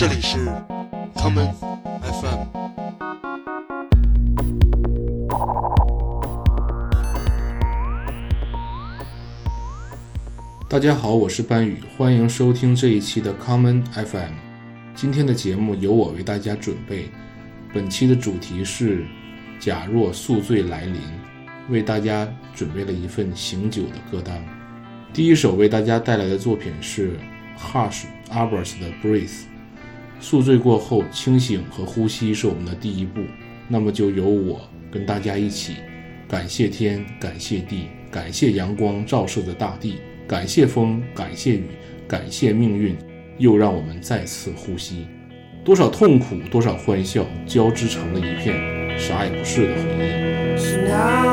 这里是 common FM。大家好，我是班宇，欢迎收听这一期的 common FM。今天的节目由我为大家准备。本期的主题是假若宿醉来临，为大家准备了一份醒酒的歌单。第一首为大家带来的作品是 Hush Abbers 的《Breathe》。宿醉过后，清醒和呼吸是我们的第一步。那么就由我跟大家一起，感谢天，感谢地，感谢阳光照射的大地，感谢风，感谢雨，感谢命运，又让我们再次呼吸。多少痛苦，多少欢笑，交织成了一片啥也不是的回忆。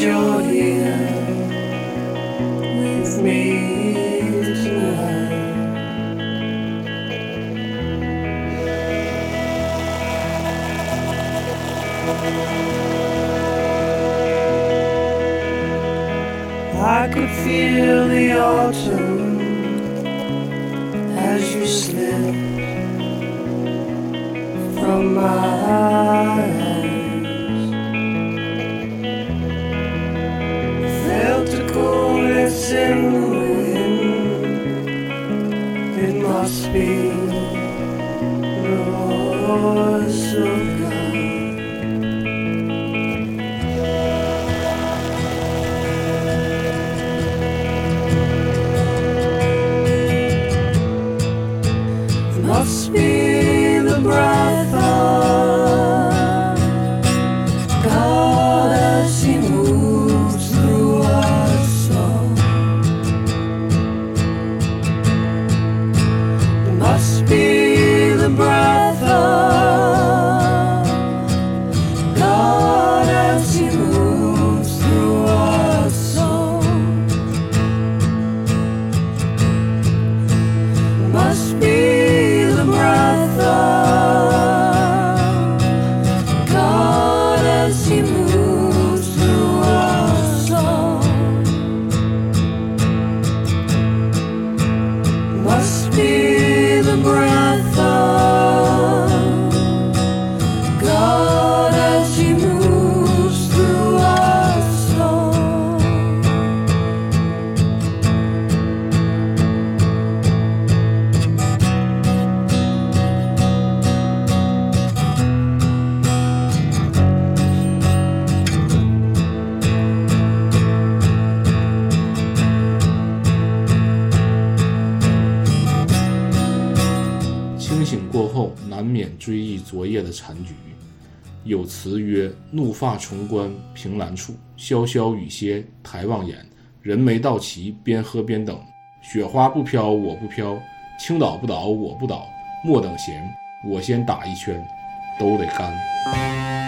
you're here with me tonight. I could feel the autumn as you slipped from my eyes. Oh. 追忆昨夜的残局，有词曰：“怒发冲冠，凭栏处，潇潇雨歇，抬望眼，人没到齐，边喝边等。雪花不飘，我不飘；青岛不倒，我不倒。莫等闲，我先打一圈，都得干。”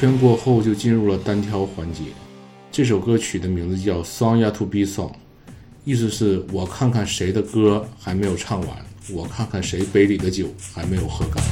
圈过后就进入了单挑环节。这首歌曲的名字叫《Song Yet To Be s o n g 意思是：我看看谁的歌还没有唱完，我看看谁杯里的酒还没有喝干。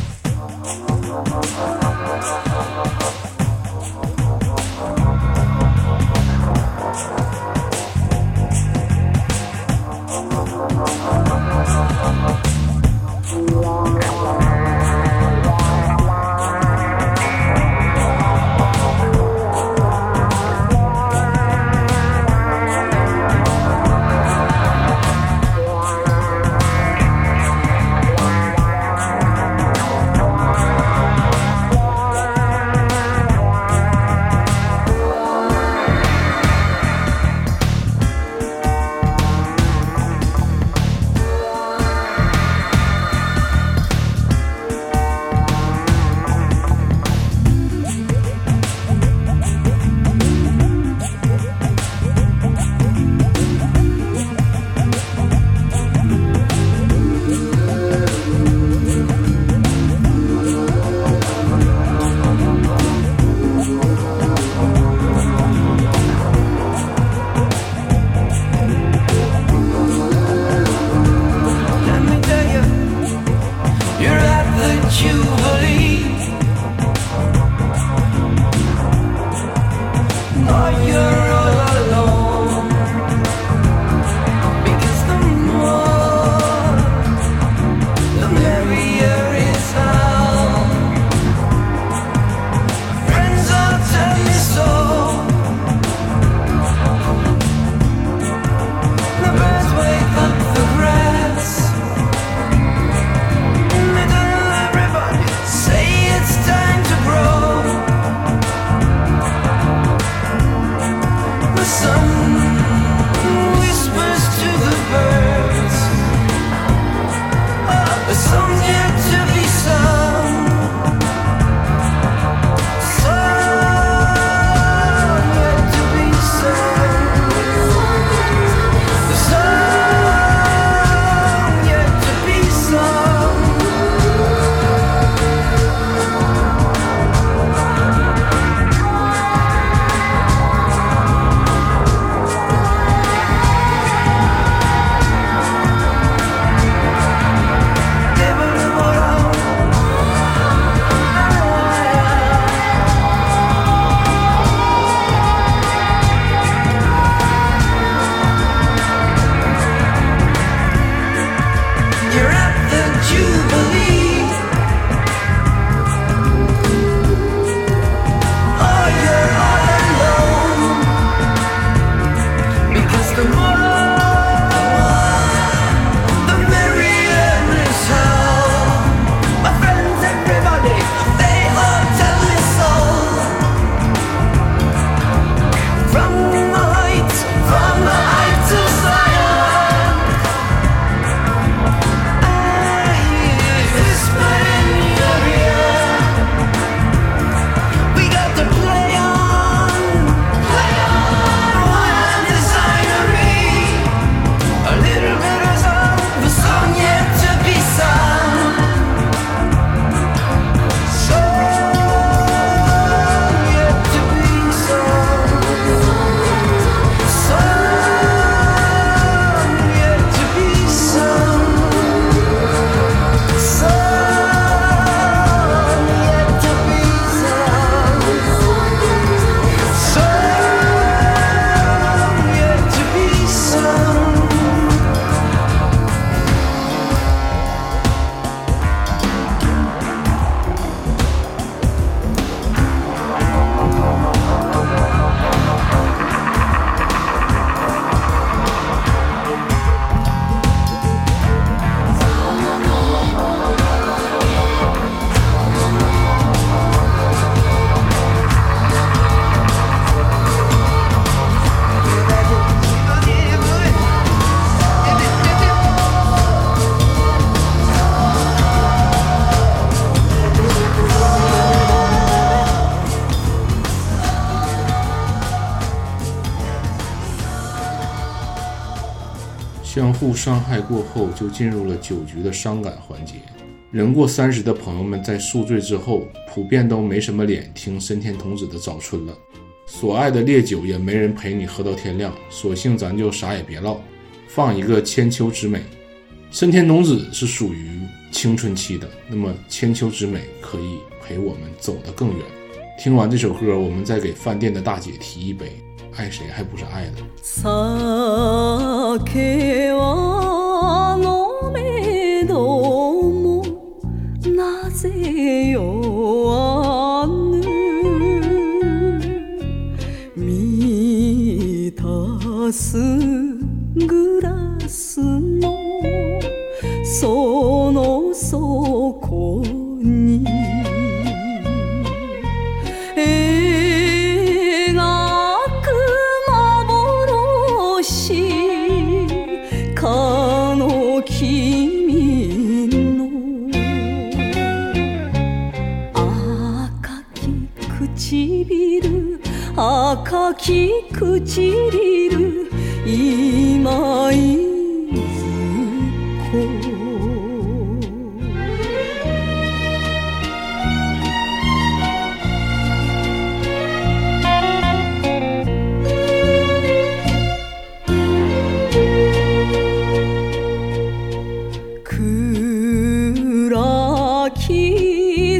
互伤害过后，就进入了酒局的伤感环节。人过三十的朋友们，在宿醉之后，普遍都没什么脸听深田童子的《早春》了。所爱的烈酒也没人陪你喝到天亮，索性咱就啥也别唠，放一个《千秋之美》。深田童子是属于青春期的，那么《千秋之美》可以陪我们走得更远。听完这首歌，我们再给饭店的大姐提一杯，爱谁还不是爱了。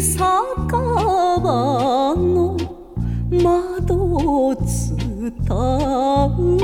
酒場の窓を伝う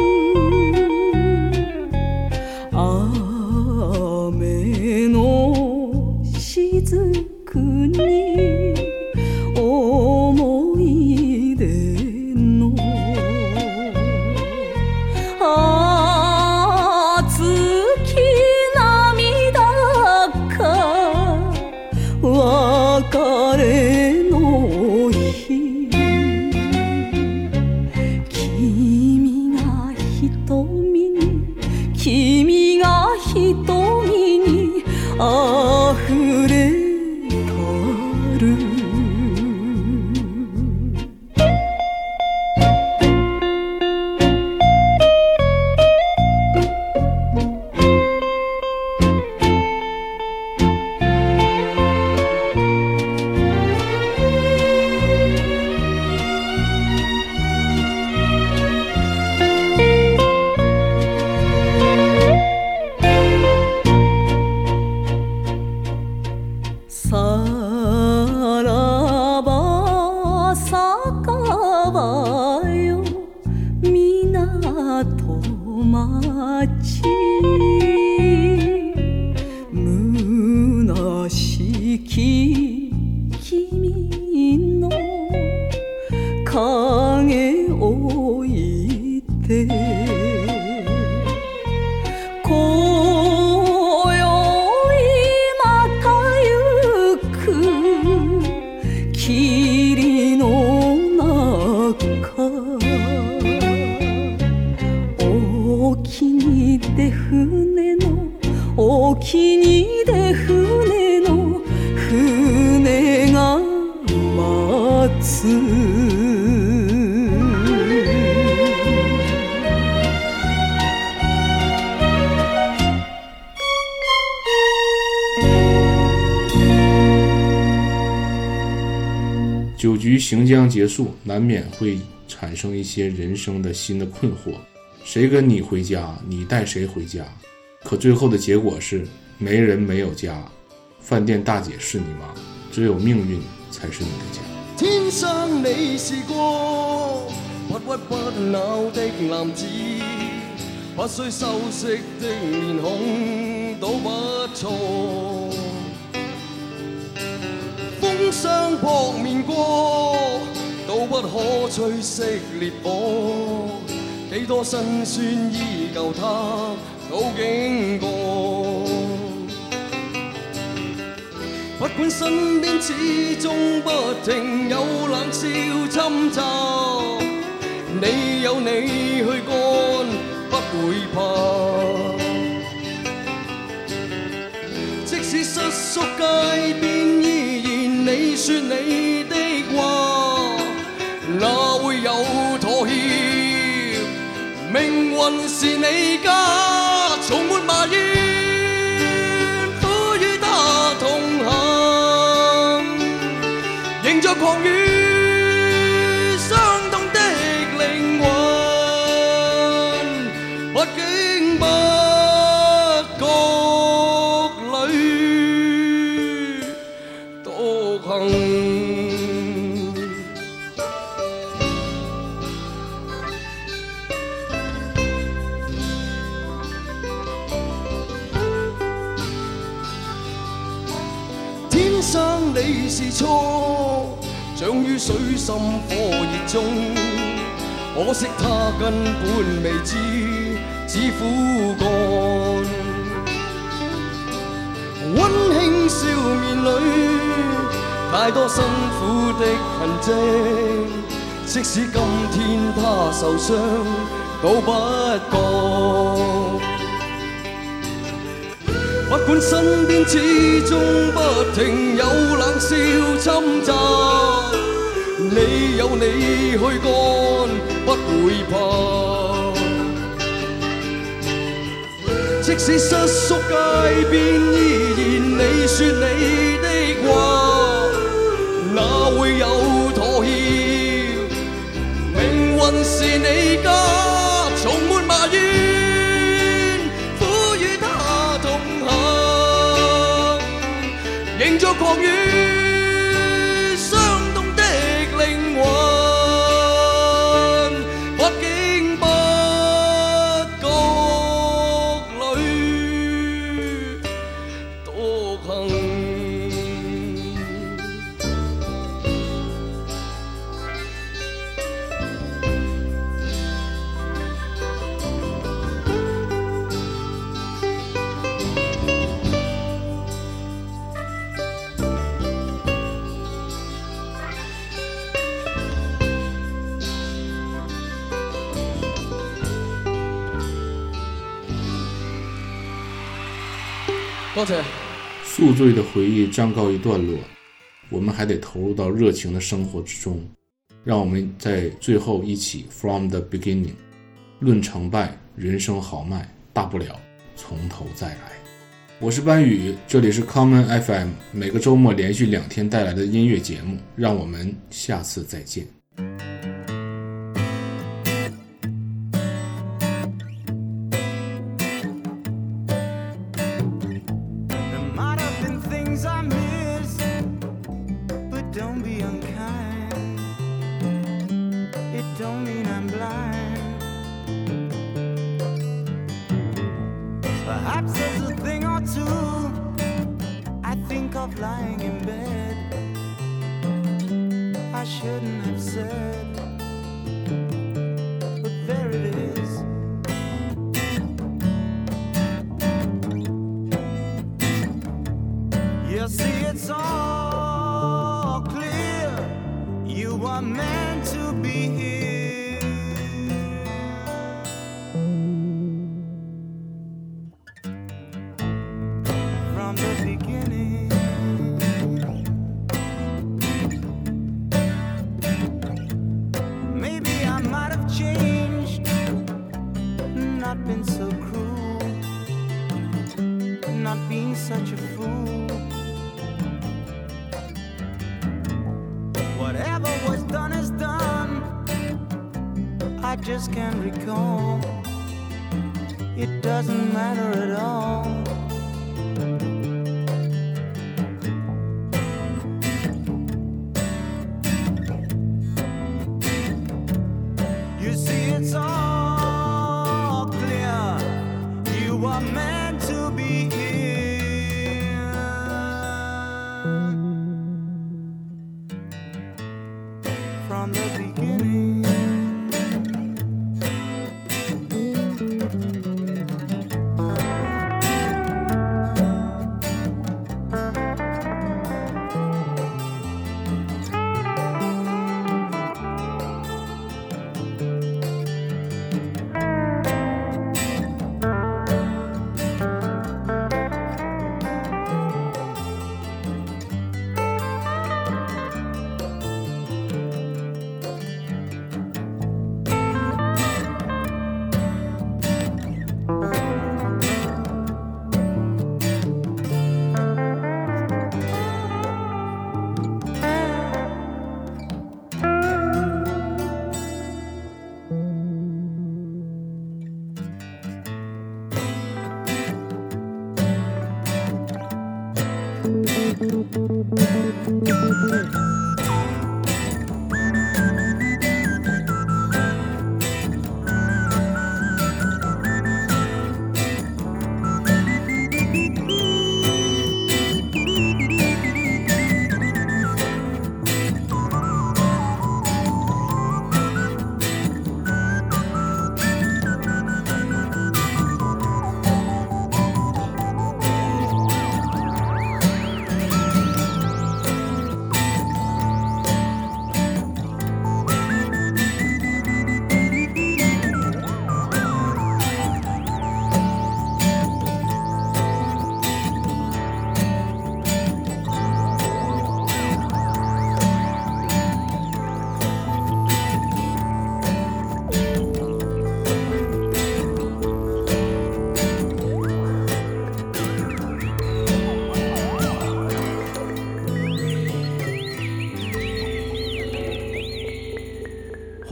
沖に出船の沖に出船の船が待つ酒局行将结束，难免会产生一些人生的新的困惑： 谁跟你回家，你带谁回家。可最后的结果是没人没有家，饭店大姐是你妈，只有命运才是你的家。天生你是个不屈不挠的男子，不需修饰的面孔都不错。风霜扑面过，都不可吹熄烈火。几多辛酸依旧他都经过，不管身边始终不停有冷笑侵袭，你有你去干不会怕。即使失足街边依然你说你的话，哪会有妥协？命运是你家，从没埋怨，苦与他同行，迎着狂雨，伤痛的灵魂不惊不觉里，独行。初长于水深火热中，可惜他根本未知，只苦干。温馨笑面里太多辛苦的痕迹，即使今天他受伤，都不觉。管身边始终不停有冷笑侵袭，你有你去干，不会怕。即使失缩街边依然你说你的话，哪会有妥协？命运是你家，从没。狂雨。高才，宿醉的回忆暂告一段落，我们还得投入到热情的生活之中。让我们在最后一起 From the Beginning 论成败，人生豪迈，大不了从头再来。我是班宇，这里是 Common FM，每个周末连续两天带来的音乐节目。让我们下次再见。I shouldn't have said.